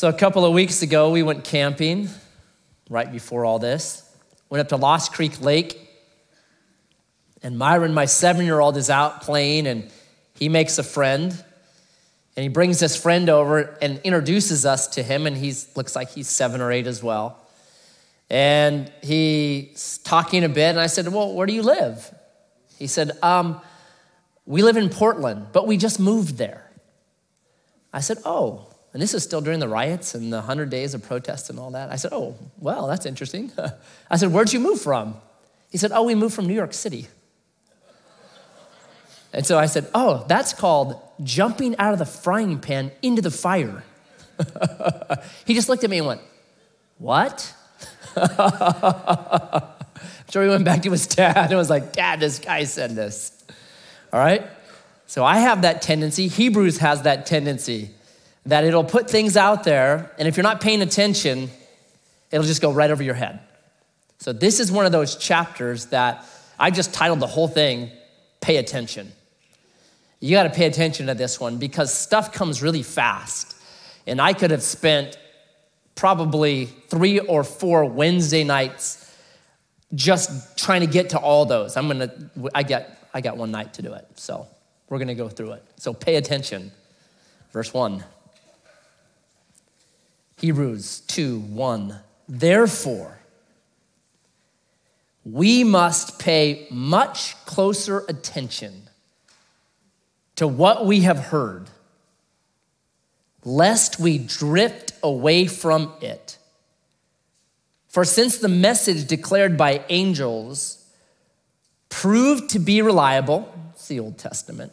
So, a couple of weeks ago, we went camping right before all this. Went up to Lost Creek Lake. And Myron, my seven year old, is out playing and he makes a friend. And he brings this friend over and introduces us to him. And he looks like he's seven or eight as well. And he's talking a bit. And I said, Well, where do you live? He said, um, We live in Portland, but we just moved there. I said, Oh, and this is still during the riots and the 100 days of protests and all that. I said, Oh, well, that's interesting. I said, Where'd you move from? He said, Oh, we moved from New York City. And so I said, Oh, that's called jumping out of the frying pan into the fire. he just looked at me and went, What? Sure, he went back to his dad and was like, Dad, this guy said this. All right? So I have that tendency. Hebrews has that tendency that it'll put things out there, and if you're not paying attention, it'll just go right over your head. So, this is one of those chapters that I just titled the whole thing, Pay Attention. You got to pay attention to this one because stuff comes really fast. And I could have spent probably three or four Wednesday nights just trying to get to all those. I'm gonna, I get, I got one night to do it. So we're gonna go through it. So pay attention. Verse one. Hebrews 2 1. Therefore, we must pay much closer attention to what we have heard, lest we drift away from it. For since the message declared by angels proved to be reliable, it's the Old Testament,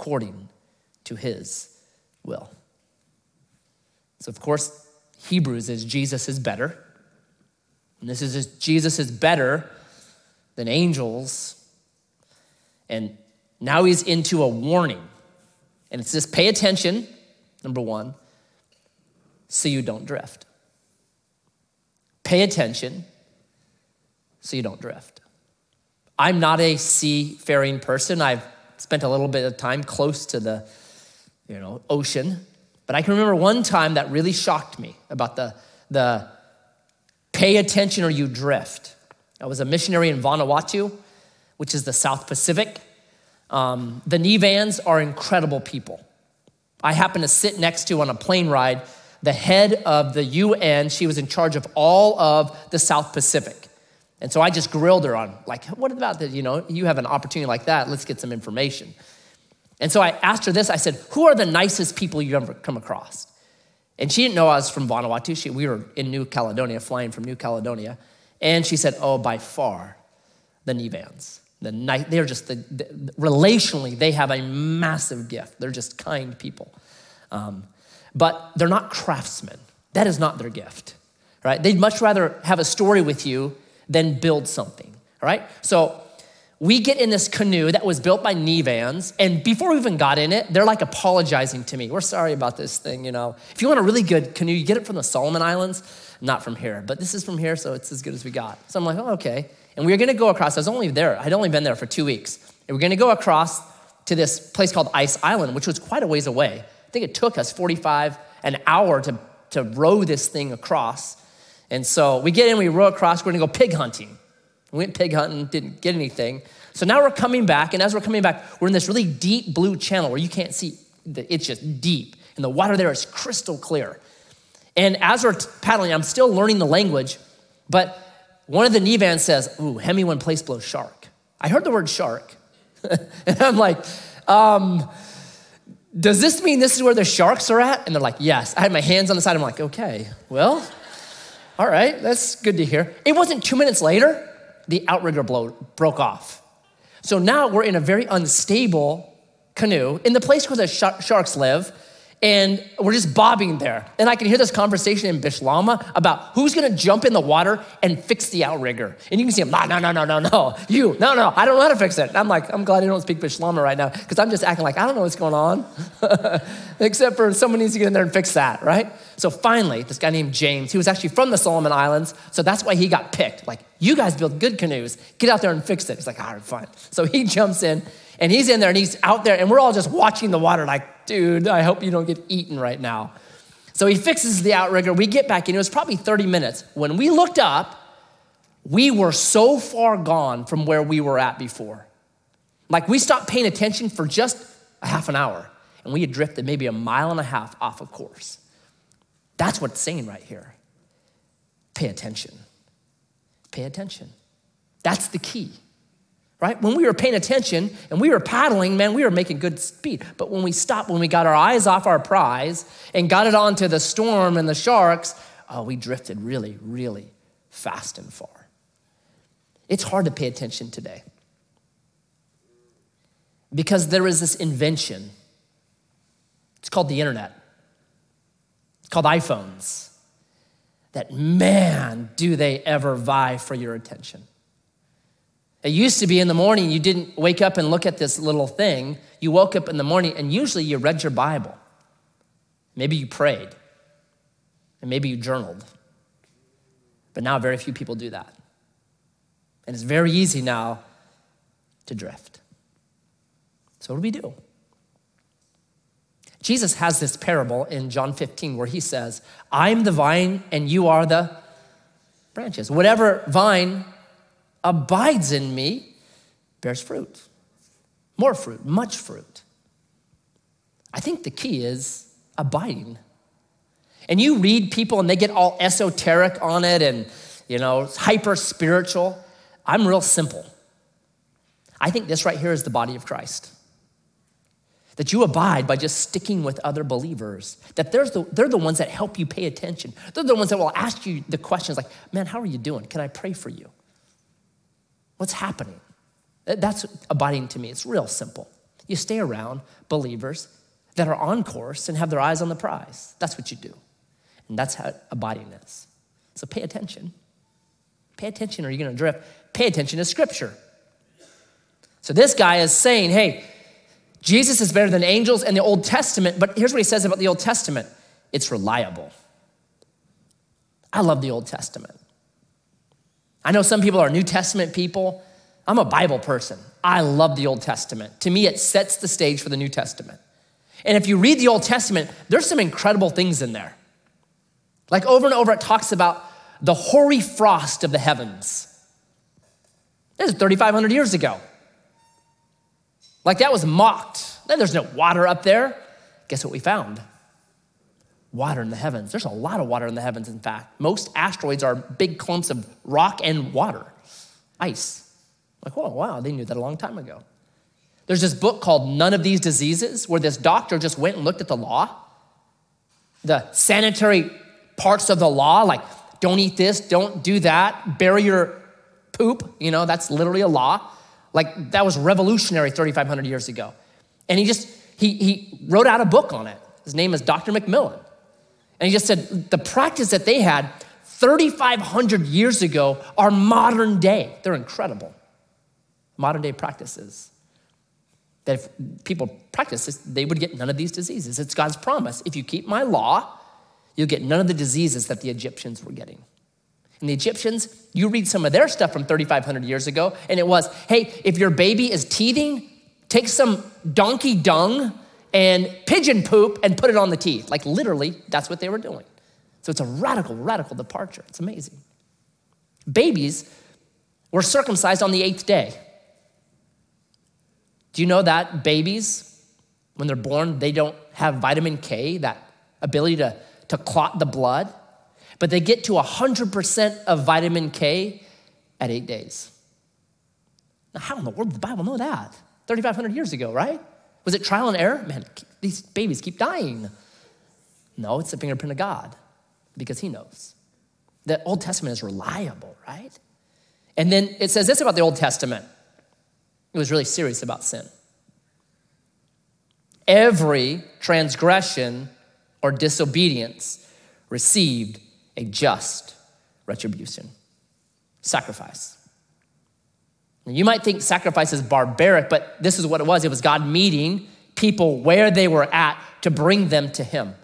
according to his will. So, of course, Hebrews is Jesus is better. And this is just, Jesus is better than angels. And now he's into a warning. And it's just pay attention, number one, so you don't drift. Pay attention so you don't drift. I'm not a seafaring person. I've spent a little bit of time close to the you know, ocean. But I can remember one time that really shocked me about the, the pay attention or you drift. I was a missionary in Vanuatu, which is the South Pacific. Um, the Nevans are incredible people. I happened to sit next to on a plane ride the head of the UN. She was in charge of all of the South Pacific. And so I just grilled her on, like, what about that? You know, you have an opportunity like that. Let's get some information. And so I asked her this I said, Who are the nicest people you've ever come across? And she didn't know I was from Vanuatu. She, we were in New Caledonia, flying from New Caledonia. And she said, Oh, by far, the Nevans. The night, they're just, the, the, relationally, they have a massive gift. They're just kind people. Um, but they're not craftsmen. That is not their gift, right? They'd much rather have a story with you than build something, all right? So we get in this canoe that was built by Nevans, and before we even got in it, they're like apologizing to me. We're sorry about this thing, you know. If you want a really good canoe, you get it from the Solomon Islands, not from here, but this is from here, so it's as good as we got. So I'm like, oh, okay. And we were gonna go across, I was only there, I'd only been there for two weeks. And we're gonna go across to this place called Ice Island, which was quite a ways away. I think it took us 45, an hour to, to row this thing across. And so we get in, we row across, we're gonna go pig hunting. We went pig hunting, didn't get anything. So now we're coming back, and as we're coming back, we're in this really deep blue channel where you can't see, it's just deep, and the water there is crystal clear. And as we're paddling, I'm still learning the language, but one of the Nevans says, Ooh, Hemi one place blows shark. I heard the word shark, and I'm like, um, does this mean this is where the sharks are at? And they're like, yes. I had my hands on the side. I'm like, okay, well, all right, that's good to hear. It wasn't two minutes later, the outrigger blow, broke off. So now we're in a very unstable canoe in the place where the sh- sharks live. And we're just bobbing there. And I can hear this conversation in Bislama about who's gonna jump in the water and fix the outrigger. And you can see him, no, no, no, no, no, no, you, no, no, I don't know how to fix it. And I'm like, I'm glad I don't speak Bislama right now because I'm just acting like I don't know what's going on, except for someone needs to get in there and fix that, right? So finally, this guy named James, he was actually from the Solomon Islands, so that's why he got picked. Like, you guys build good canoes, get out there and fix it. He's like, all right, fine. So he jumps in and he's in there and he's out there, and we're all just watching the water, like, dude, I hope you don't get eaten right now. So he fixes the outrigger. We get back in. It was probably 30 minutes. When we looked up, we were so far gone from where we were at before. Like we stopped paying attention for just a half an hour, and we had drifted maybe a mile and a half off of course. That's what it's saying right here. Pay attention. Pay attention. That's the key right? When we were paying attention and we were paddling, man, we were making good speed. But when we stopped, when we got our eyes off our prize and got it onto the storm and the sharks, oh, we drifted really, really fast and far. It's hard to pay attention today because there is this invention. It's called the internet, it's called iPhones. That man, do they ever vie for your attention. It used to be in the morning, you didn't wake up and look at this little thing. You woke up in the morning and usually you read your Bible. Maybe you prayed, and maybe you journaled. But now, very few people do that. And it's very easy now to drift. So, what do we do? Jesus has this parable in John 15 where he says, I'm the vine and you are the branches. Whatever vine abides in me bears fruit, more fruit, much fruit. I think the key is abiding. And you read people and they get all esoteric on it and, you know, hyper spiritual. I'm real simple. I think this right here is the body of Christ. That you abide by just sticking with other believers. That the, they're the ones that help you pay attention. They're the ones that will ask you the questions like, man, how are you doing? Can I pray for you? What's happening? That's abiding to me. It's real simple. You stay around believers that are on course and have their eyes on the prize. That's what you do. And that's how abiding is. So pay attention. Pay attention or you're going to drift. Pay attention to scripture. So this guy is saying, hey, Jesus is better than angels and the Old Testament, but here's what he says about the Old Testament it's reliable. I love the Old Testament. I know some people are New Testament people. I'm a Bible person. I love the Old Testament. To me, it sets the stage for the New Testament. And if you read the Old Testament, there's some incredible things in there. Like over and over, it talks about the hoary frost of the heavens. This is 3,500 years ago. Like that was mocked. Then there's no water up there. Guess what we found? Water in the heavens. There's a lot of water in the heavens, in fact. Most asteroids are big clumps of rock and water, ice. Like, oh, wow, they knew that a long time ago. There's this book called None of These Diseases, where this doctor just went and looked at the law, the sanitary parts of the law, like don't eat this, don't do that, bury your poop, you know, that's literally a law. Like that was revolutionary 3,500 years ago. And he just, he, he wrote out a book on it. His name is Dr. McMillen. And he just said the practice that they had 3,500 years ago are modern day. They're incredible. Modern day practices. That if people practice this, they would get none of these diseases. It's God's promise. If you keep my law, you'll get none of the diseases that the Egyptians were getting. And the Egyptians, you read some of their stuff from 3,500 years ago, and it was hey, if your baby is teething, take some donkey dung and pigeon poop and put it on the teeth. Like literally, that's what they were doing. So it's a radical, radical departure. It's amazing. Babies were circumcised on the eighth day. Do you know that babies, when they're born, they don't have vitamin K, that ability to, to clot the blood, but they get to 100% of vitamin K at eight days. Now, how in the world did the Bible know that? 3,500 years ago, right? Was it trial and error? Man, these babies keep dying. No, it's the fingerprint of God because He knows. The Old Testament is reliable, right? And then it says this about the Old Testament it was really serious about sin. every transgression or disobedience received a just retribution. Sacrifice. You might think sacrifice is barbaric, but this is what it was. It was God meeting people where they were at to bring them to Him.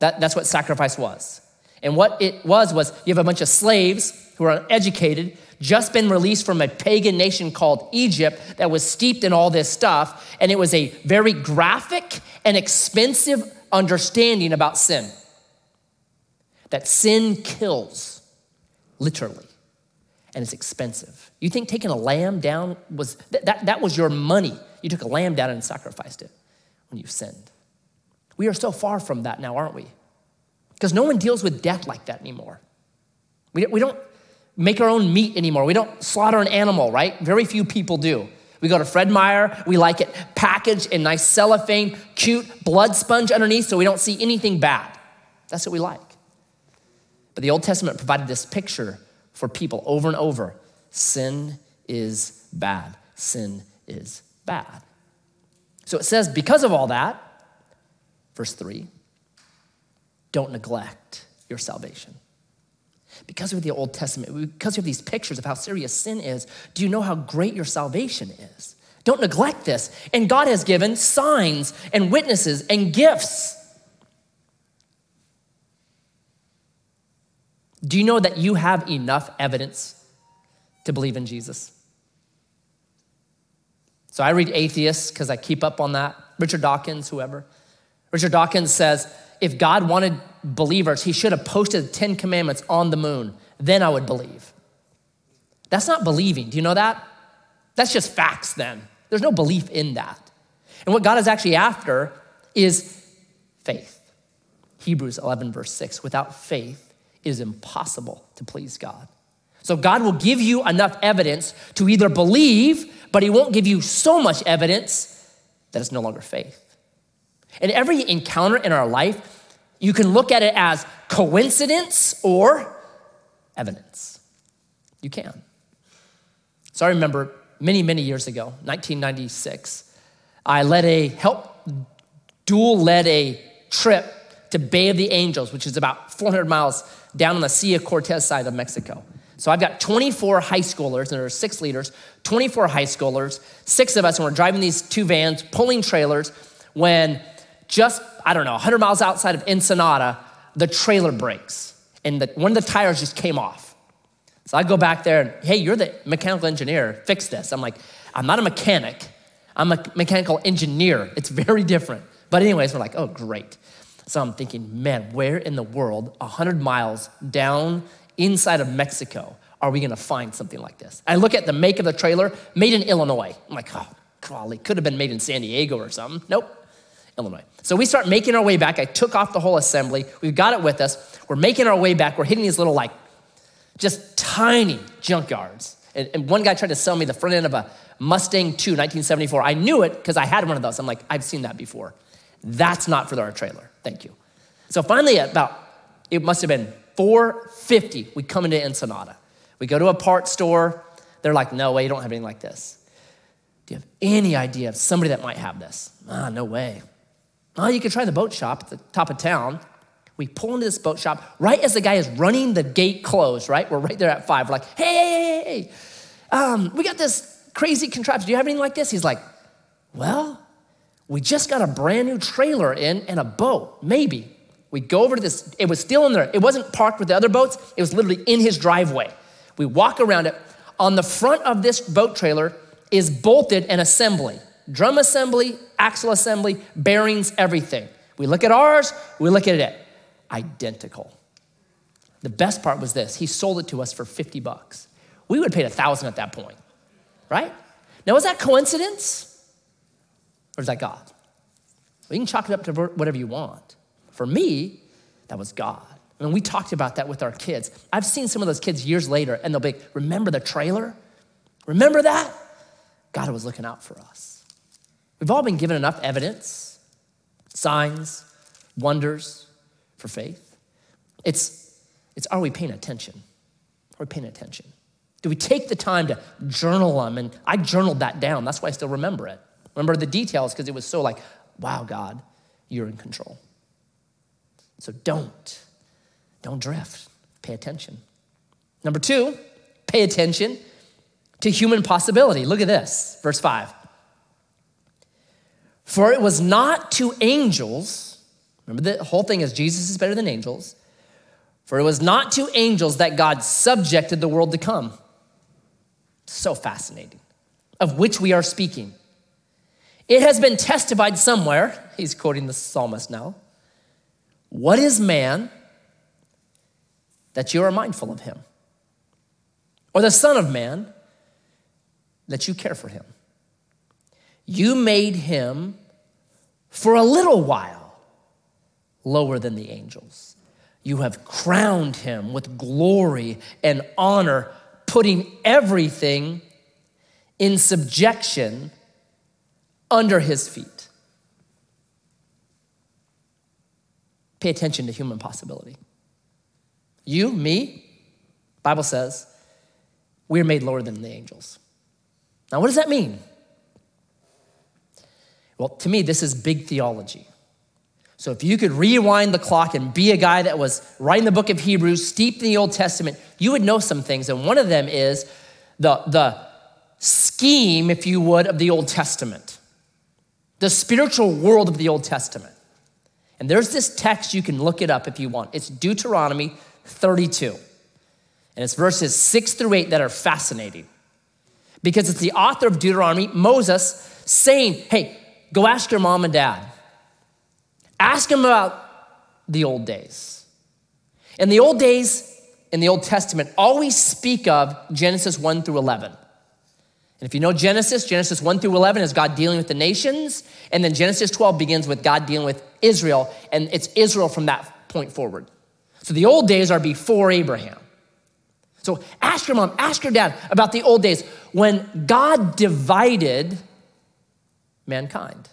That, that's what sacrifice was. And what it was was you have a bunch of slaves who are uneducated, just been released from a pagan nation called Egypt that was steeped in all this stuff, and it was a very graphic and expensive understanding about sin. That sin kills, literally, and it's expensive. You think taking a lamb down was that, that, was your money. You took a lamb down and sacrificed it when you sinned. We are so far from that now, aren't we? Because no one deals with death like that anymore. We, we don't make our own meat anymore. We don't slaughter an animal, right? Very few people do. We go to Fred Meyer, we like it packaged in nice cellophane, cute blood sponge underneath so we don't see anything bad. That's what we like. But the Old Testament provided this picture for people over and over sin is bad. Sin is bad. So it says, because of all that, verse 3, don't neglect your salvation. Because of the Old Testament, because of these pictures of how serious sin is, do you know how great your salvation is? Don't neglect this. And God has given signs and witnesses and gifts. Do you know that you have enough evidence to believe in Jesus? So I read atheists because I keep up on that. Richard Dawkins, whoever. Richard Dawkins says if God wanted believers, he should have posted the Ten Commandments on the moon. Then I would believe. That's not believing. Do you know that? That's just facts then. There's no belief in that. And what God is actually after is faith. Hebrews 11, verse 6 without faith, it is impossible to please God. So God will give you enough evidence to either believe, but He won't give you so much evidence that it's no longer faith. And every encounter in our life, you can look at it as coincidence or evidence. You can. So I remember many, many years ago, 1996, I led a help, dual led a trip to Bay of the Angels, which is about 400 miles down on the Sea of Cortez side of Mexico. So I've got 24 high schoolers, and there are six leaders, 24 high schoolers, six of us, and we're driving these two vans, pulling trailers, when just, I don't know, 100 miles outside of Ensenada, the trailer breaks and the, one of the tires just came off. So I go back there and, hey, you're the mechanical engineer, fix this. I'm like, I'm not a mechanic, I'm a mechanical engineer. It's very different. But, anyways, we're like, oh, great. So I'm thinking, man, where in the world, 100 miles down inside of Mexico, are we gonna find something like this? I look at the make of the trailer, made in Illinois. I'm like, oh, golly, could have been made in San Diego or something. Nope, Illinois. So we start making our way back. I took off the whole assembly. We've got it with us. We're making our way back. We're hitting these little, like, just tiny junkyards. And, and one guy tried to sell me the front end of a Mustang 2, 1974. I knew it because I had one of those. I'm like, I've seen that before. That's not for our trailer. Thank you. So finally, about, it must have been 450, we come into Ensenada. We go to a parts store. They're like, no way, you don't have anything like this. Do you have any idea of somebody that might have this? Ah, no way. Oh, you could try the boat shop at the top of town. We pull into this boat shop right as the guy is running the gate closed, right? We're right there at five. We're like, hey, hey, hey, hey. Um, we got this crazy contraption. Do you have anything like this? He's like, well, we just got a brand new trailer in and a boat, maybe. We go over to this, it was still in there. It wasn't parked with the other boats, it was literally in his driveway. We walk around it. On the front of this boat trailer is bolted an assembly drum assembly, axle assembly, bearings, everything. We look at ours, we look at it, identical. The best part was this he sold it to us for 50 bucks. We would have paid a thousand at that point, right? Now, is that coincidence? Or is that God? Well, you can chalk it up to whatever you want. For me, that was God. I mean, we talked about that with our kids. I've seen some of those kids years later, and they'll be, remember the trailer? Remember that? God was looking out for us. We've all been given enough evidence, signs, wonders for faith. It's, it's are we paying attention? Are we paying attention? Do we take the time to journal them? And I journaled that down. That's why I still remember it. Remember the details because it was so like wow, God, you're in control. So don't, don't drift. Pay attention. Number two, pay attention to human possibility. Look at this, verse 5. For it was not to angels, remember the whole thing is Jesus is better than angels. For it was not to angels that God subjected the world to come. So fascinating, of which we are speaking. It has been testified somewhere, he's quoting the psalmist now. What is man that you are mindful of him? Or the Son of Man that you care for him? You made him for a little while lower than the angels. You have crowned him with glory and honor, putting everything in subjection under his feet. Pay attention to human possibility. You, me, Bible says, we're made lower than the angels. Now, what does that mean? Well, to me, this is big theology. So, if you could rewind the clock and be a guy that was writing the book of Hebrews, steeped in the Old Testament, you would know some things. And one of them is the, the scheme, if you would, of the Old Testament, the spiritual world of the Old Testament. And there's this text, you can look it up if you want. It's Deuteronomy 32. And it's verses six through eight that are fascinating because it's the author of Deuteronomy, Moses, saying, Hey, go ask your mom and dad. Ask them about the old days. In the old days, in the Old Testament, always speak of Genesis 1 through 11. And if you know Genesis, Genesis 1 through 11 is God dealing with the nations. And then Genesis 12 begins with God dealing with Israel. And it's Israel from that point forward. So the old days are before Abraham. So ask your mom, ask your dad about the old days when God divided mankind.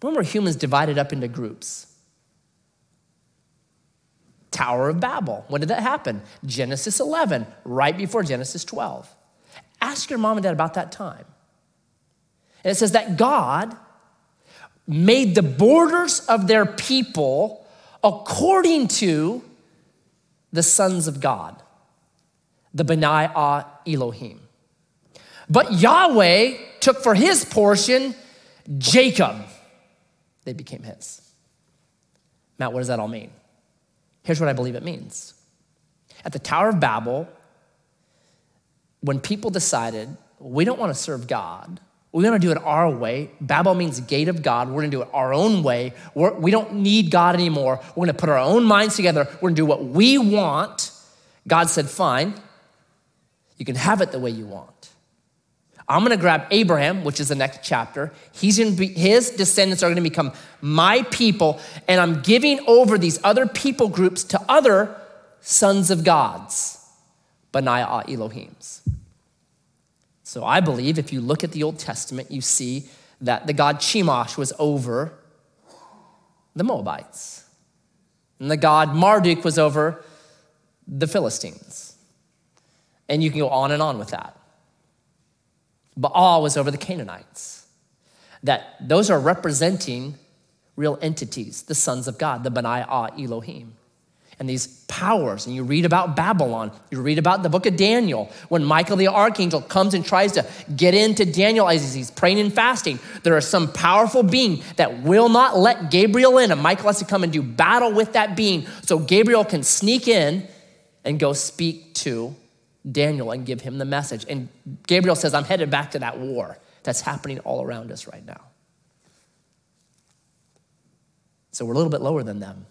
When were humans divided up into groups? Tower of Babel. When did that happen? Genesis 11, right before Genesis 12. Ask your mom and dad about that time. And it says that God made the borders of their people according to the sons of God, the Benai Ah Elohim. But Yahweh took for his portion Jacob. They became his. Matt, what does that all mean? Here's what I believe it means. At the Tower of Babel, when people decided, we don't want to serve God, we're going to do it our way. Babel means gate of God. We're going to do it our own way. We're, we do not need God anymore. We're going to put our own minds together. We're going to do what we want. God said, fine, you can have it the way you want. I'm going to grab Abraham, which is the next chapter. He's going to be, his descendants are going to become my people, and I'm giving over these other people groups to other sons of gods, Benaiah Elohims. So I believe if you look at the Old Testament, you see that the god Chemosh was over the Moabites, and the god Marduk was over the Philistines. And you can go on and on with that. Baal was over the Canaanites. That those are representing real entities, the sons of God, the Benai Ah Elohim and these powers. And you read about Babylon, you read about the book of Daniel, when Michael the archangel comes and tries to get into Daniel as he's praying and fasting. There is some powerful being that will not let Gabriel in, and Michael has to come and do battle with that being so Gabriel can sneak in and go speak to Daniel and give him the message. And Gabriel says, I'm headed back to that war that's happening all around us right now. So we're a little bit lower than them.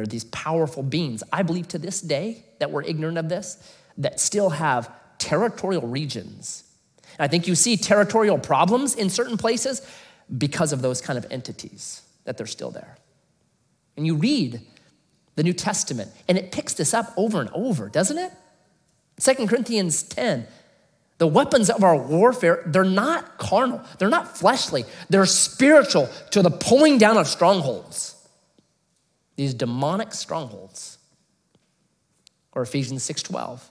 There are these powerful beings. I believe to this day that we're ignorant of this, that still have territorial regions. And I think you see territorial problems in certain places because of those kind of entities, that they're still there. And you read the New Testament, and it picks this up over and over, doesn't it? Second Corinthians 10. The weapons of our warfare, they're not carnal, they're not fleshly, they're spiritual to the pulling down of strongholds these demonic strongholds. Or Ephesians 6:12.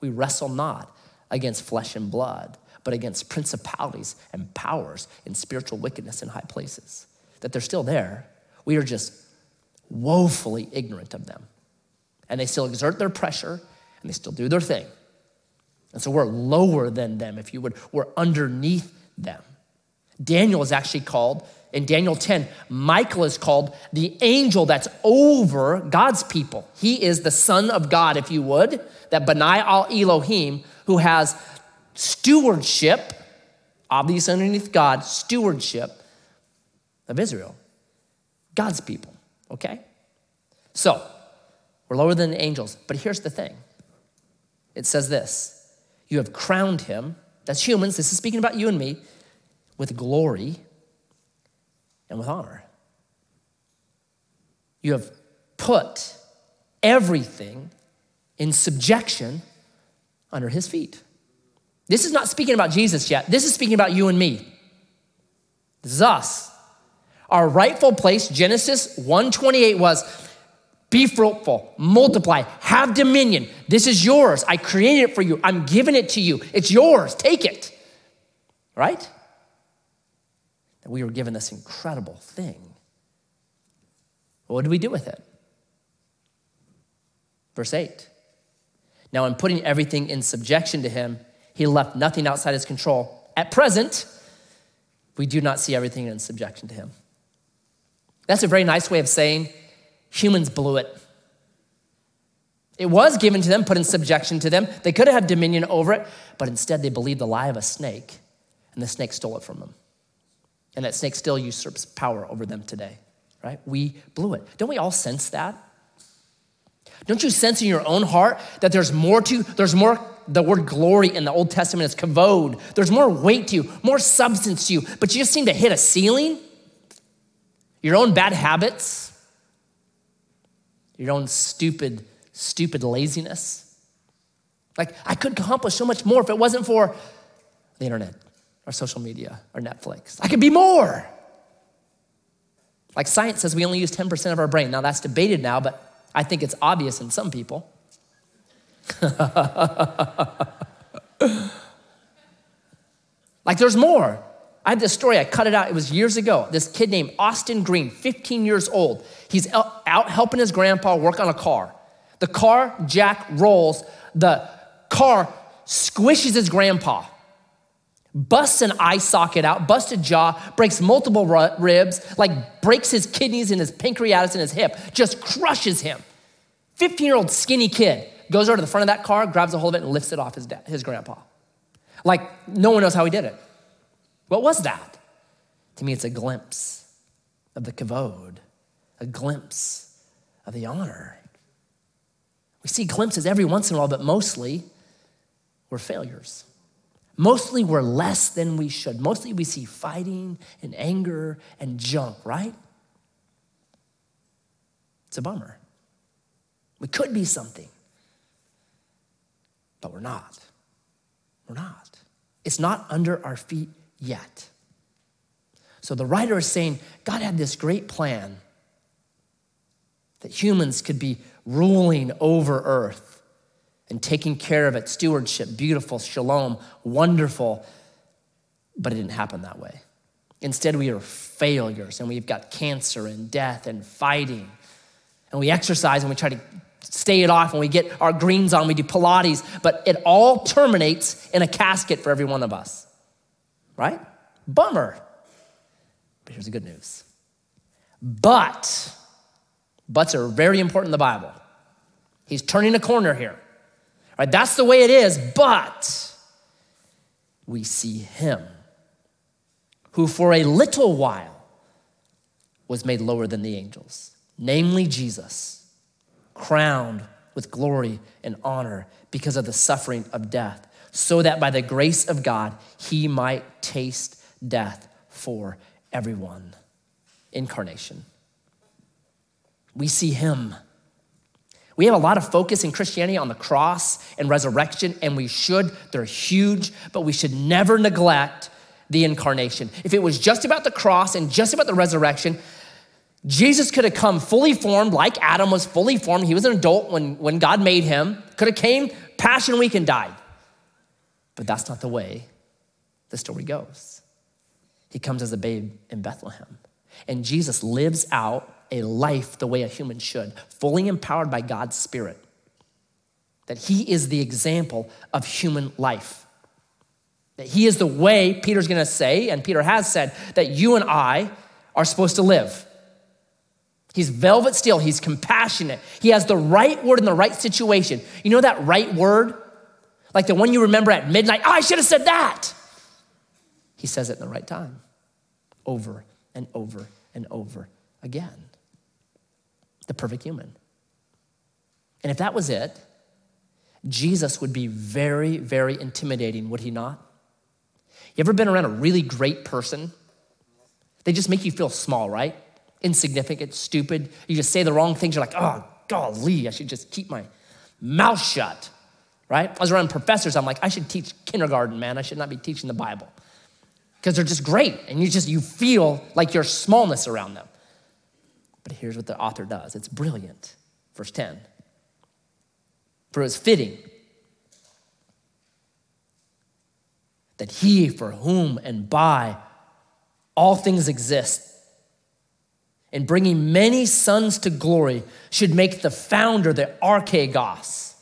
We wrestle not against flesh and blood, but against principalities and powers in spiritual wickedness in high places. That they're still there. We are just woefully ignorant of them. And they still exert their pressure and they still do their thing. And so we're lower than them, if you would. We're underneath them. Daniel is actually called, in Daniel 10, Michael is called the angel that's over God's people. He is the son of God, if you would, that Benai al Elohim, who has stewardship, obviously underneath God, stewardship of Israel, God's people, okay? So, we're lower than the angels. But here's the thing it says this You have crowned him, that's humans, this is speaking about you and me, with glory and with honor. You have put everything in subjection under his feet. This is not speaking about Jesus yet. This is speaking about you and me. This is us. Our rightful place, Genesis 128 was be fruitful, multiply, have dominion. This is yours. I created it for you. I'm giving it to you. It's yours. Take it. Right? We were given this incredible thing. what do we do with it? Verse 8. Now, in putting everything in subjection to him, he left nothing outside his control. At present, we do not see everything in subjection to him. That's a very nice way of saying humans blew it. It was given to them, put in subjection to them. They could have had dominion over it, but instead they believed the lie of a snake, and the snake stole it from them. And that snake still usurps power over them today, right? We blew it. Don't we all sense that? Don't you sense in your own heart that there's more to, there's more the word glory in the Old Testament is kavod. There's more weight to you, more substance to you, but you just seem to hit a ceiling. Your own bad habits, your own stupid, stupid laziness. Like, I could accomplish so much more if it wasn't for the internet or social media or Netflix. I could be more. Like science says we only use 10% of our brain. Now, that's debated now, but I think it's obvious in some people. like there's more. I had this story, I cut it out. It was years ago. This kid named Austin Green, 15 years old. He's out helping his grandpa work on a car. The car jack rolls, the car squishes his grandpa, busts an eye socket out, busts a jaw, breaks multiple ribs, like breaks his kidneys and his pancreatus and his hip, just crushes him. 15 year old skinny kid goes over to the front of that car, grabs a hold of it, and lifts it off his, dad, his grandpa. Like, no one knows how he did it. What was that? To me, it's a glimpse of the kavod, a glimpse of the honor. We see glimpses every once in a while, but mostly we're failures. Mostly we're less than we should. Mostly we see fighting and anger and junk, right? It's a bummer. We could be something but we're not. We're not. It's not under our feet yet. So the writer is saying God had this great plan that humans could be ruling over earth and taking care of it, stewardship, beautiful, shalom, wonderful, but it didn't happen that way. Instead, we are failures and we've got cancer and death and fighting. And we exercise and we try to stay it off and we get our greens on, we do Pilates, but it all terminates in a casket for every one of us. Right? Bummer. But here's the good news. But, buts are very important in the Bible. He's turning a corner here. Right? That's the way it is, but we see him who for a little while was made lower than the angels, namely Jesus crowned with glory and honor because of the suffering of death, so that by the grace of God, he might taste death for everyone. Incarnation. We see him. We have a lot of focus in Christianity on the cross and resurrection, and we should. They're huge, but we should never neglect the incarnation. If it was just about the cross and just about the resurrection, Jesus could have come fully formed, like Adam was fully formed. He was an adult when, when God made him. Could have came Passion Week and died. But that's not the way the story goes. He comes as a babe in Bethlehem. And Jesus lives out a life the way a human should, fully empowered by God's Spirit. That he is the example of human life. That he is the way, Peter's gonna say, and Peter has said, that you and I are supposed to live. He's velvet steel, he's compassionate. He has the right word in the right situation. You know that right word? Like the one you remember at midnight, oh, I should have said that. He says it in the right time, over and over and over again. The perfect human. And if that was it, Jesus would be very, very intimidating, would he not? You ever been around a really great person? They just make you feel small, right? Insignificant, stupid. You just say the wrong things. You're like, oh, golly, I should just keep my mouth shut, right? I was around professors. I'm like, I should teach kindergarten, man. I should not be teaching the Bible because they're just great and you just you feel like your smallness around them but here's what the author does. It's brilliant. Verse 10 for it's fitting that he for whom and by all things exist in bringing many sons to glory should make the founder the archegos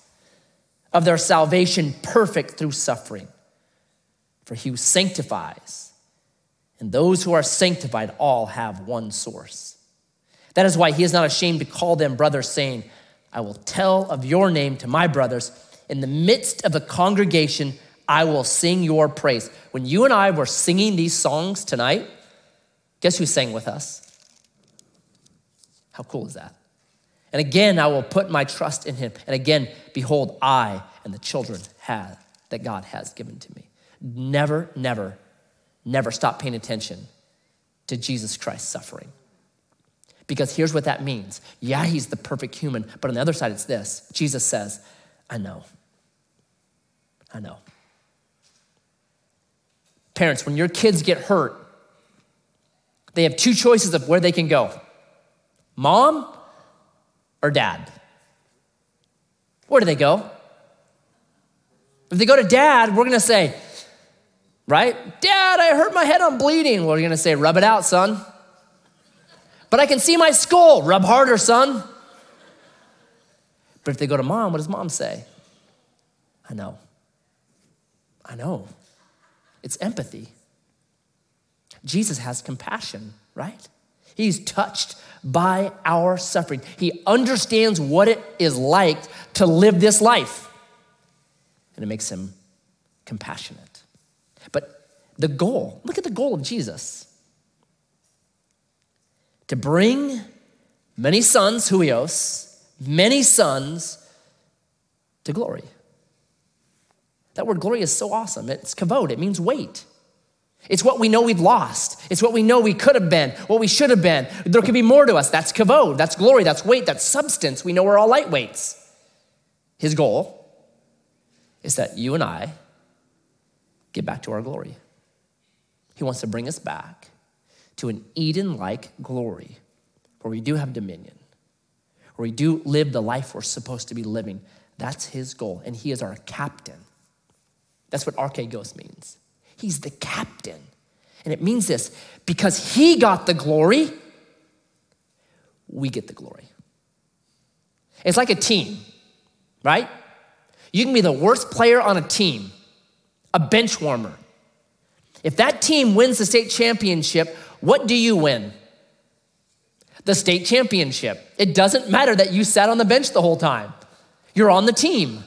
of their salvation perfect through suffering. For he who sanctifies and those who are sanctified all have one source. That is why he is not ashamed to call them brothers, saying, I will tell of your name to my brothers. In the midst of a congregation, I will sing your praise. When you and I were singing these songs tonight, guess who sang with us? How cool is that? And again, I will put my trust in him. And again, behold, I and the children have that God has given to me. Never, never never stop paying attention to Jesus Christ's suffering. Because here's what that means. Yeah, he's the perfect human, but on the other side, it's this Jesus says, I know. I know. Parents, when your kids get hurt, they have two choices of where they can go mom or dad. Where do they go? If they go to dad, we're gonna say, right? Dad, I hurt my head, I'm bleeding. We're gonna say? Rub it out, son. But I can see my skull. Rub harder, son. But if they go to mom, what does mom say? I know. I know. It's empathy. Jesus has compassion, right? He's touched by our suffering. He understands what it is like to live this life. And it makes him compassionate. But the goal, look at the goal of Jesus to bring many sons, huios, many sons to glory. That word glory is so awesome. It's kavod, it means weight. It's what we know we've lost. It's what we know we could have been, what we should have been. There could be more to us. That's kavod, that's glory, that's weight, that's substance. We know we're all lightweights. His goal is that you and I get back to our glory. He wants to bring us back to an Eden like glory where we do have dominion, where we do live the life we're supposed to be living. That's his goal, and he is our captain. That's what archegos means. He's the captain. And it means this because he got the glory, we get the glory. It's like a team, right? You can be the worst player on a team, a bench warmer. If that team wins the state championship, what do you win? The state championship. It doesn't matter that you sat on the bench the whole time, you're on the team.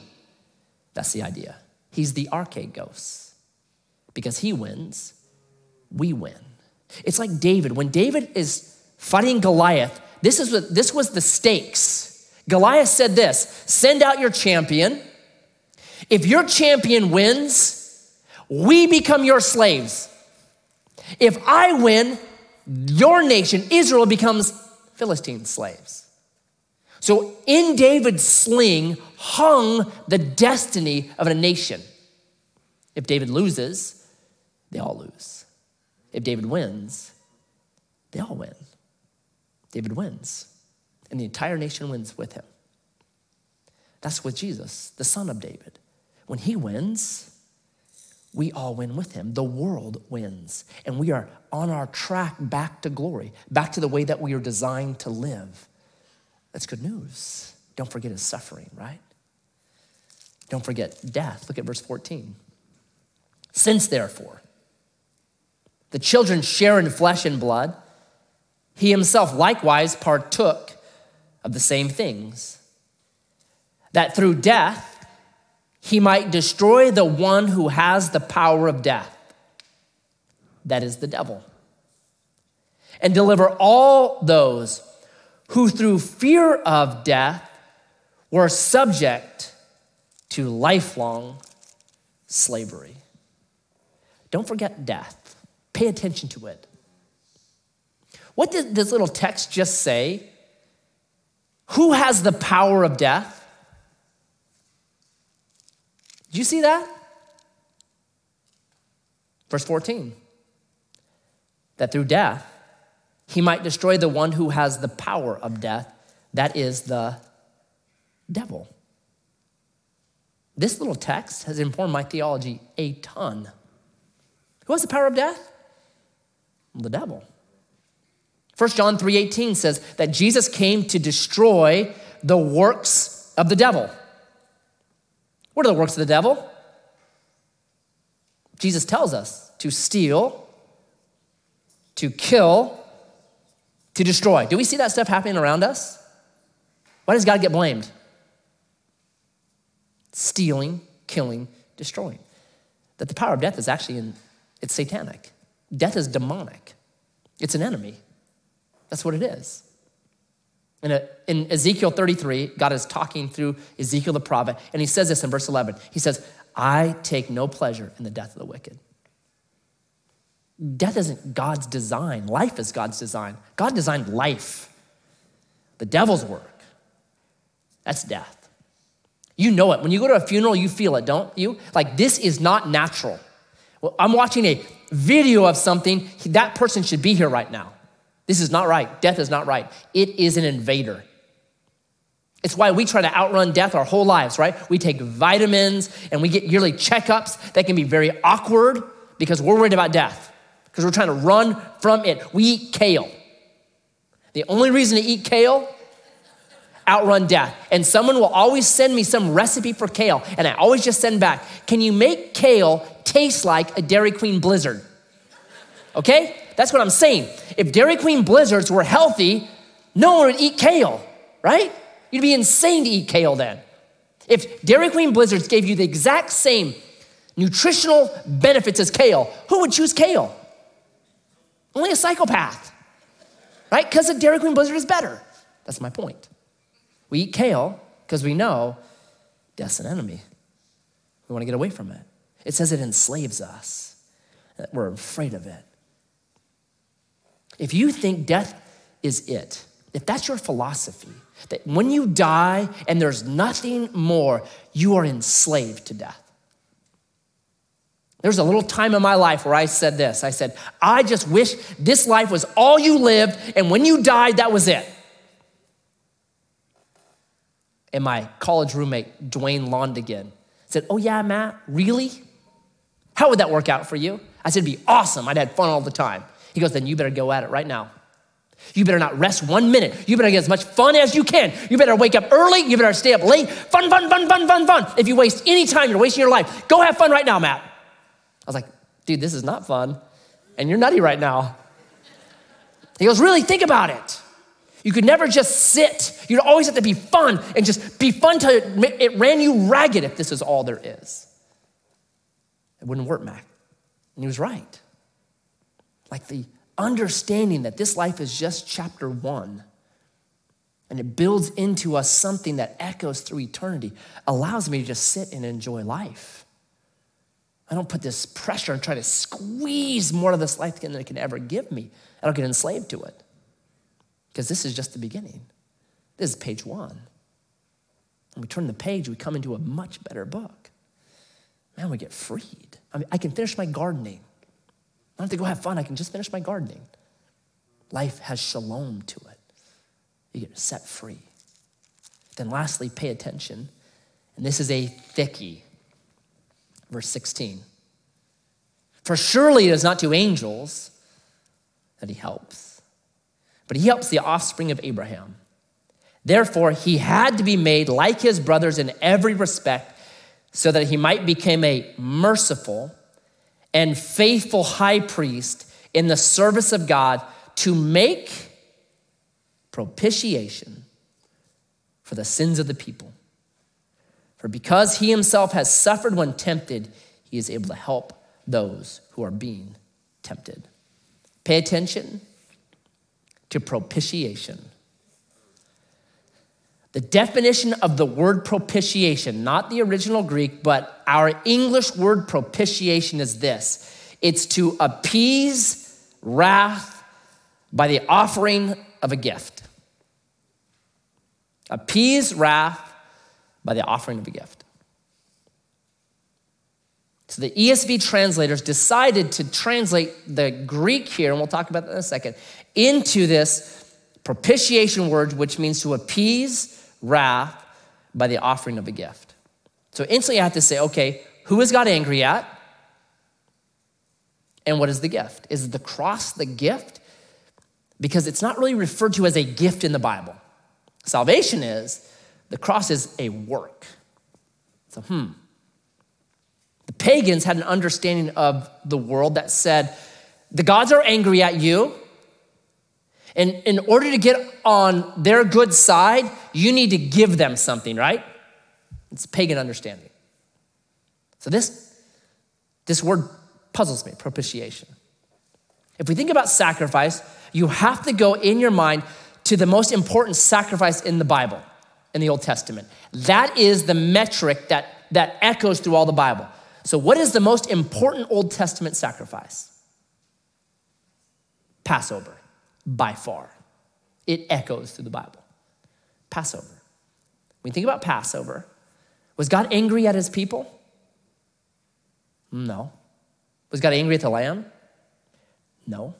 That's the idea. He's the arcade archegos. Because he wins, we win. It's like David. When David is fighting Goliath, this, is what, this was the stakes. Goliath said this send out your champion. If your champion wins, we become your slaves. If I win, your nation, Israel, becomes Philistine slaves. So in David's sling hung the destiny of a nation. If David loses, they all lose. If David wins, they all win. David wins, and the entire nation wins with him. That's with Jesus, the son of David. When he wins, we all win with him. The world wins. And we are on our track back to glory, back to the way that we are designed to live. That's good news. Don't forget his suffering, right? Don't forget death. Look at verse 14. Since, therefore, the children share in flesh and blood, he himself likewise partook of the same things, that through death he might destroy the one who has the power of death, that is the devil, and deliver all those who through fear of death were subject to lifelong slavery. Don't forget death. Pay attention to it. What did this little text just say? Who has the power of death? Did you see that? Verse 14 that through death he might destroy the one who has the power of death, that is the devil. This little text has informed my theology a ton. Who has the power of death? The devil. 1 John 3:18 says that Jesus came to destroy the works of the devil. What are the works of the devil? Jesus tells us to steal, to kill, to destroy. Do we see that stuff happening around us? Why does God get blamed? Stealing, killing, destroying. That the power of death is actually in, it's satanic. Death is demonic. It's an enemy. That's what it is. In, a, uh, in, Ezekiel 33, God is talking through Ezekiel the prophet, and he says this in verse 11. He says, I take no pleasure in the death of the wicked. Death isn't God's design, life is God's design. God designed life, the devil's work. That's death. You know it. When you go to a funeral, you feel it, don't you? Like, this is not natural. Well, I'm watching a video of something, that person should be here right now. This is not right. Death is not right. It is an invader. It's why we try to outrun death our whole lives, right? We take vitamins and we get yearly checkups that can be very awkward because we're worried about death, because we're trying to run from it. We eat kale. The only reason to eat kale, outrun death. And someone will always send me some recipe for kale, and I always just send back, can you make kale taste like a Dairy Queen blizzard? Okay? That's what I'm saying. If Dairy Queen blizzards were healthy, no one would eat kale, right? You'd be insane to eat kale then. If Dairy Queen blizzards gave you the exact same nutritional benefits as kale, who would choose kale? Only a psychopath, right? Because a Dairy Queen blizzard is better. That's my point. We eat kale because we know death's an enemy. We want to get away from it. It says it enslaves us, we're afraid of it. If you think death is it, if that's your philosophy, that when you die and there's nothing more, you are enslaved to death. There's a little time in my life where I said this I said, I just wish this life was all you lived, and when you died, that was it. And my college roommate, Dwayne Londigan, said, Oh, yeah, Matt, really? How would that work out for you? I said, It'd be awesome. I'd had fun all the time. He goes, then you better go at it right now. You better not rest one minute. You better get as much fun as you can. You better wake up early. You better stay up late. Fun, fun, fun, fun, fun, fun. If you waste any time, you're wasting your life. Go have fun right now, Matt. I was like, dude, this is not fun. And you're nutty right now. He goes, really, think about it. You could never just sit. You'd always have to be fun and just be fun till it ran you ragged if this is all there is. It wouldn't work, Matt. And he was right like the understanding that this life is just chapter one and it builds into us something that echoes through eternity, allows me to just sit and enjoy life. I don't put this pressure and try to squeeze more of this life than it can ever give me. I don't get enslaved to it because this is just the beginning. This is page one. When we turn the page, we come into a much better book. Man, we get freed. I mean, I can finish my gardening. I don't have to go have fun. I can just finish my gardening. Life has shalom to it. You get set free. Then, lastly, pay attention. And this is a thickie. Verse 16. For surely it is not to angels that he helps, but he helps the offspring of Abraham. Therefore, he had to be made like his brothers in every respect, so that he might become a merciful and faithful high priest in the service of God to make propitiation for the sins of the people. For because he himself has suffered when tempted, he is able to help those who are being tempted. Pay attention to propitiation. The definition of the word propitiation, not the original Greek, but our English word propitiation is this it's to appease wrath by the offering of a gift. Appease wrath by the offering of a gift. So the ESV translators decided to translate the Greek here, and we'll talk about that in a second, into this propitiation word, which means to appease wrath by the offering of a gift. So instantly I have to say, okay, who is God angry at? And what is the gift? Is the cross the gift? Because it's not really referred to as a gift in the Bible. Salvation is, the cross is a work. So, hmm. The pagans had an understanding of the world that said, the gods are angry at you. And in order to get on their good side, you need to give them something, right? It's pagan understanding. So this, this word puzzles me, propitiation. If we think about sacrifice, you have to go in your mind to the most important sacrifice in the Bible, in the Old Testament. That is the metric that, that echoes through all the Bible. So, what is the most important Old Testament sacrifice? Passover by far. It echoes through the Bible. Passover. When you think about Passover, was God angry at his people? No. Was God angry at the lamb? No.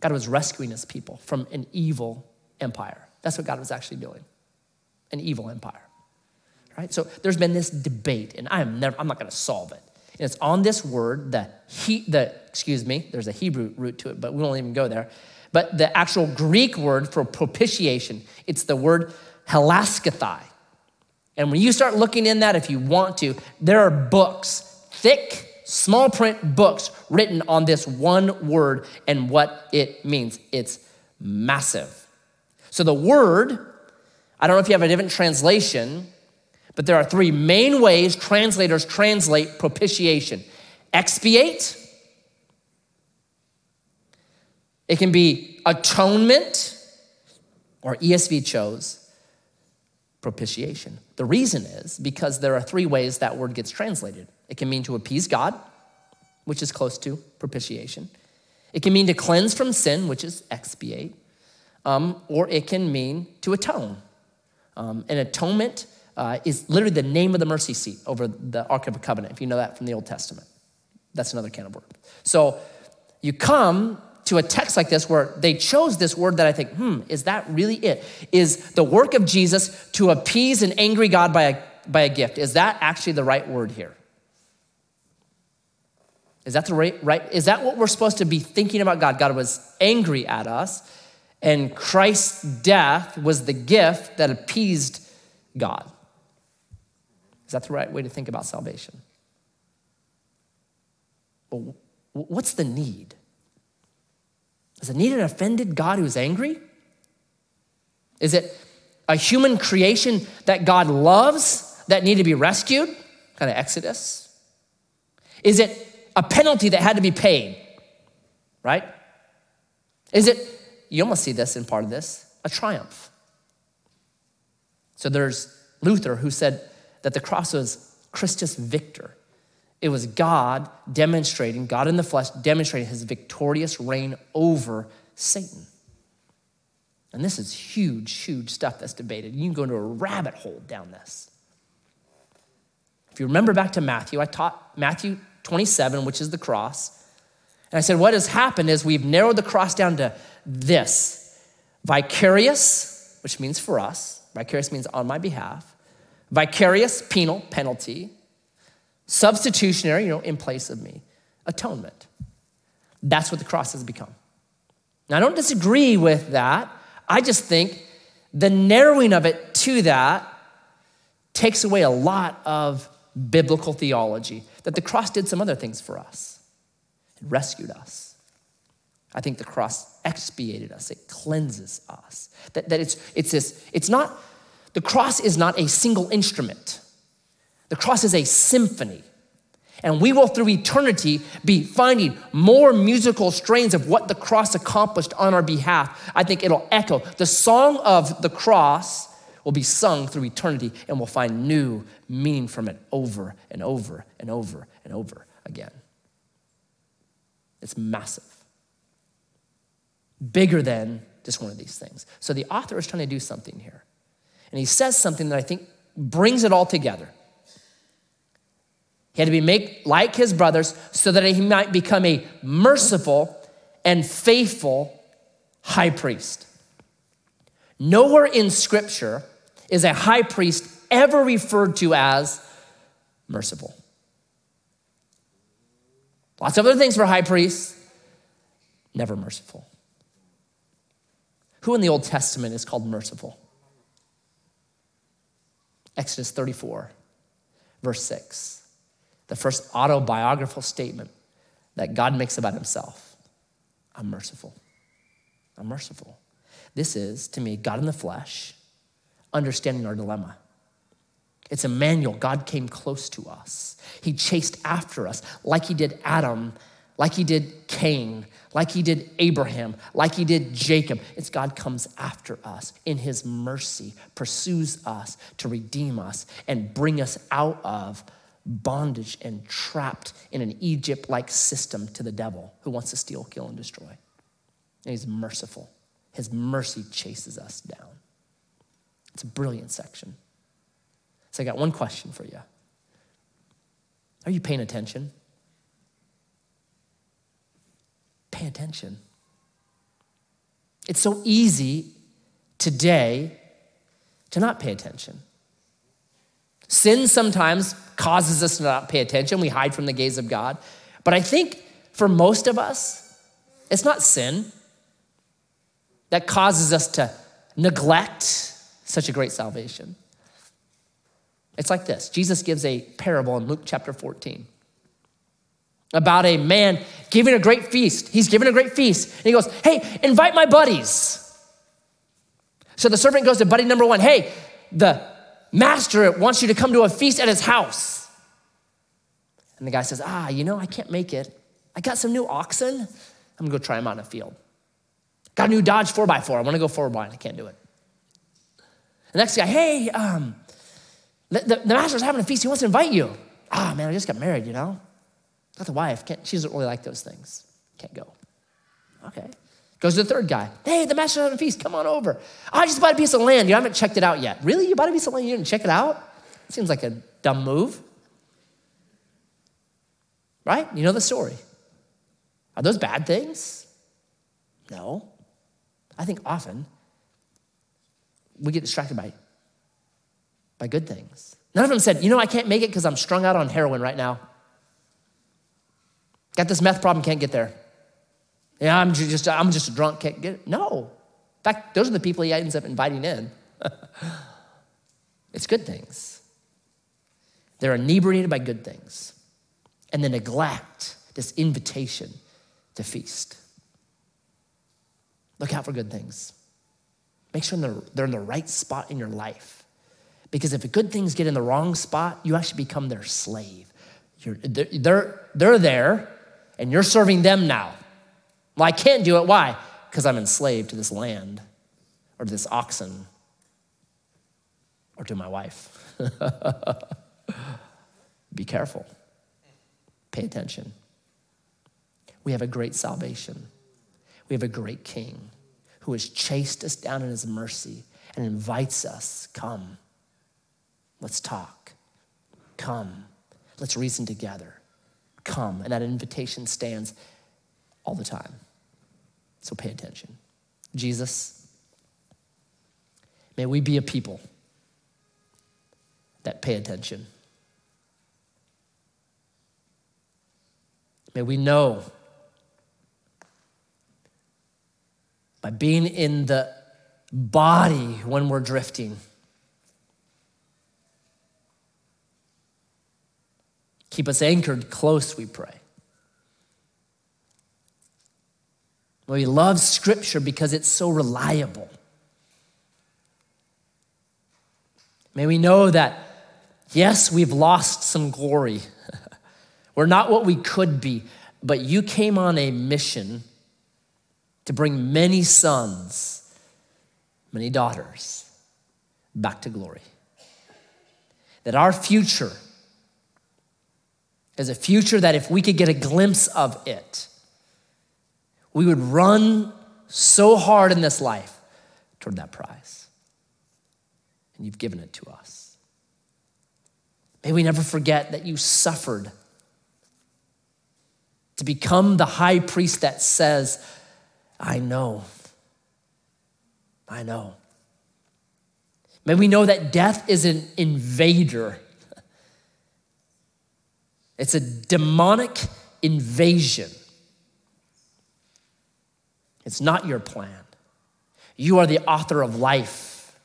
God was rescuing his people from an evil empire. That's what God was actually doing an evil empire. Right? So there's been this debate, and I am never, I'm not going to solve it. And it's on this word, the, he, the, excuse me, there's a Hebrew root to it, but we won't even go there. But the actual Greek word for propitiation, it's the word hilaskesthai. And when you start looking in that, if you want to, there are books, thick, small print books written on this one word and what it means. It's massive. So the word, I don't know if you have a different translation, but there are three main ways translators translate propitiation expiate, it can be atonement, or ESV chose propitiation. The reason is because there are three ways that word gets translated. It can mean to appease God, which is close to propitiation. It can mean to cleanse from sin, which is expiate. Um, or it can mean to atone. Um, an atonement uh, is literally the name of the mercy seat over the Ark of the Covenant, if you know that from the Old Testament. That's another can of worms. So you come to a text like this where they chose this word that I think, hmm, is that really it? Is the work of Jesus to appease an angry God by a, by a gift? Is that actually the right word here? Is that the right, right? Is that what we're supposed to be thinking about God? God was angry at us, and Christ's death was the gift that appeased God. Is that the right way to think about salvation? Well, what's the need? Is it need an offended God who's angry? Is it a human creation that God loves that need to be rescued? Kind of Exodus. Is it a penalty that had to be paid? Right? Is it, you almost see this in part of this, a triumph? So there's Luther who said that the cross was Christus Victor. It was God demonstrating, God in the flesh, demonstrating his victorious reign over Satan. And this is huge, huge stuff that's debated. You can go into a rabbit hole down this. If you remember back to Matthew, I taught Matthew 27, which is the cross. And I said, what has happened is we've narrowed the cross down to this vicarious, which means for us, vicarious means on my behalf, vicarious, penal, penalty, Substitutionary, you know, in place of me. atonement. That's what the cross has become. Now, I don't disagree with that. I just think the narrowing of it to that takes away a lot of biblical theology, that the cross did some other things for us. It rescued us. I think the cross expiated us, it cleanses us. That, that it's, it's this, it's not, the cross is not a single instrument. The cross is a symphony. And we will, through eternity, be finding more musical strains of what the cross accomplished on our behalf. I think it'll echo. The song of the cross will be sung through eternity, and we'll find new meaning from it over and over and over and over again. It's massive, bigger than just one of these things. So the author is trying to do something here. And he says something that I think brings it all together. He had to be made like his brothers so that he might become a merciful and faithful high priest. Nowhere in scripture is a high priest ever referred to as merciful. Lots of other things for high priests, never merciful. Who in the Old Testament is called merciful? Exodus 34, verse 6. The first autobiographical statement that God makes about himself I'm merciful. I'm merciful. This is, to me, God in the flesh understanding our dilemma. It's Emmanuel. God came close to us. He chased after us like he did Adam, like he did Cain, like he did Abraham, like he did Jacob. It's God comes after us in his mercy, pursues us to redeem us and bring us out of bondage and trapped in an Egypt like system to the devil who wants to steal, kill, and destroy. And he's merciful. His mercy chases us down. It's a brilliant section. So I got one question for you. Are you paying attention? Pay attention. It's so easy today to not pay attention. Sin sometimes causes us to not pay attention. We hide from the gaze of God. But I think for most of us, it's not sin that causes us to neglect such a great salvation. It's like this Jesus gives a parable in Luke chapter 14 about a man giving a great feast. He's giving a great feast. And he goes, Hey, invite my buddies. So the servant goes to buddy number one, Hey, the master wants you to come to a feast at his house. And the guy says, Ah, you know, I can't make it. I got some new oxen. I'm gonna go try them out in the field. Got a new Dodge 4x4. I wanna go 4x, I can't do it. The next guy, hey, um, the, the, the, master's having a feast. He wants to invite you. Ah, man, I just got married, you know? Got the wife. Can't, she doesn't really like those things. Can't go. Okay. Goes to the third guy. Hey, the master's having a feast. Come on over. Oh, I just bought a piece of land. You haven't checked it out yet. Really? You bought a piece of land? You didn't check it out? Seems like a dumb move. Right? You know the story. Are those bad things? No. I think often we get distracted by, by good things. None of them said, you know, I can't make it because I'm strung out on heroin right now. Got this meth problem, can't get there. Yeah, I'm just, I'm just a drunk, can't get it. No. In fact, those are the people he ends up inviting in. it's good things. They're inebriated by good things. And they neglect this invitation to feast. Look out for good things. Make sure they're in the right spot in your life. Because if good things get in the wrong spot, you actually become their slave. You're, they're, they're, they're there, and you're serving them now. Well, I can't do it. Why? Because I'm enslaved to this land, or to this oxen, or to my wife. Be careful. Pay attention. We have a great salvation, we have a great king who has chased us down in his mercy and invites us come, let's talk. Come, let's reason together. Come. And that invitation stands all the time. So pay attention. Jesus, may we be a people that pay attention. May we know by being in the body when we're drifting. Keep us anchored close, we pray. We love Scripture because it's so reliable. May we know that, yes, we've lost some glory. We're not what we could be, but you came on a mission to bring many sons, many daughters back to glory. That our future is a future that if we could get a glimpse of it, we would run so hard in this life toward that prize. And you've given it to us. May we never forget that you suffered to become the high priest that says, I know. I know. May we know that death is an invader. It's a demonic invasion. It's not your plan. You are the author of life.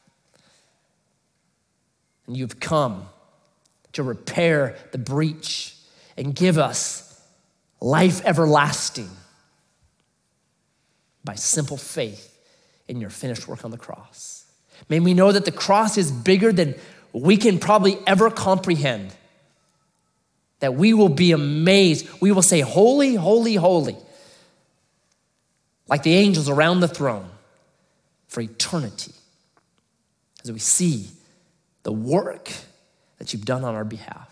And you've come to repair the breach and give us life everlasting by simple faith in your finished work on the cross. May we know that the cross is bigger than we can probably ever comprehend. That we will be amazed. We will say, Holy, holy, holy like the angels around the throne for eternity as we see the work that you've done on our behalf.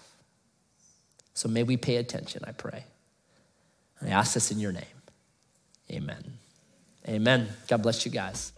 So may we pay attention, I pray. I ask this in your name. Amen. Amen. God bless you guys.